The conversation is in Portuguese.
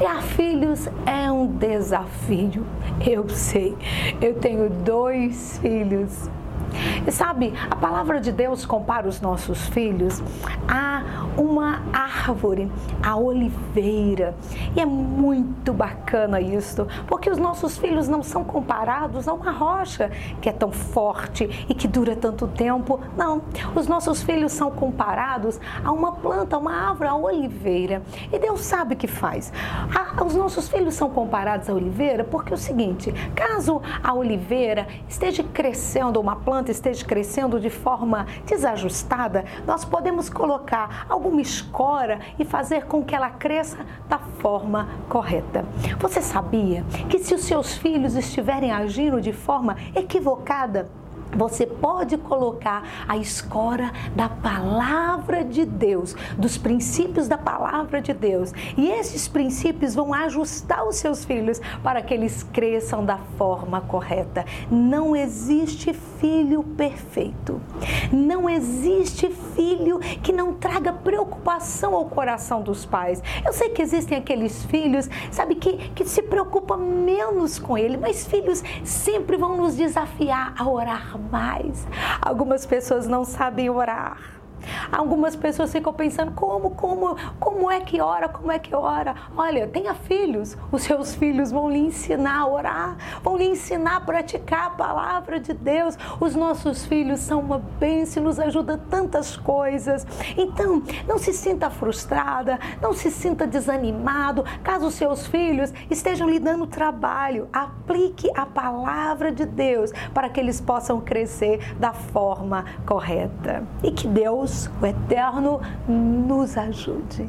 Criar filhos é um desafio. Eu sei. Eu tenho dois filhos e sabe, a palavra de Deus compara os nossos filhos a uma árvore, a oliveira. E é muito bacana isso, porque os nossos filhos não são comparados a uma rocha que é tão forte e que dura tanto tempo. Não, os nossos filhos são comparados a uma planta, a uma árvore, a oliveira. E Deus sabe o que faz. os nossos filhos são comparados à oliveira porque é o seguinte: caso a oliveira esteja crescendo, uma planta planta crescendo de forma desajustada, nós podemos colocar alguma escora e fazer com que ela cresça da forma correta. Você sabia que se os seus filhos estiverem agindo de forma equivocada, você pode colocar a escora da palavra de Deus, dos princípios da palavra de Deus. E esses princípios vão ajustar os seus filhos para que eles cresçam da forma correta. Não existe filho perfeito. Não existe filho que não traga preocupação ao coração dos pais. Eu sei que existem aqueles filhos, sabe, que, que se preocupam menos com ele, mas filhos sempre vão nos desafiar a orar mais. Algumas pessoas não sabem orar. Algumas pessoas ficam pensando como, como, como é que ora, como é que ora. Olha, tenha filhos, os seus filhos vão lhe ensinar a orar, vão lhe ensinar a praticar a palavra de Deus. Os nossos filhos são uma bênção, nos ajuda tantas coisas. Então, não se sinta frustrada, não se sinta desanimado. Caso os seus filhos estejam lhe dando trabalho, aplique a palavra de Deus para que eles possam crescer da forma correta. E que Deus o Eterno, nos ajude.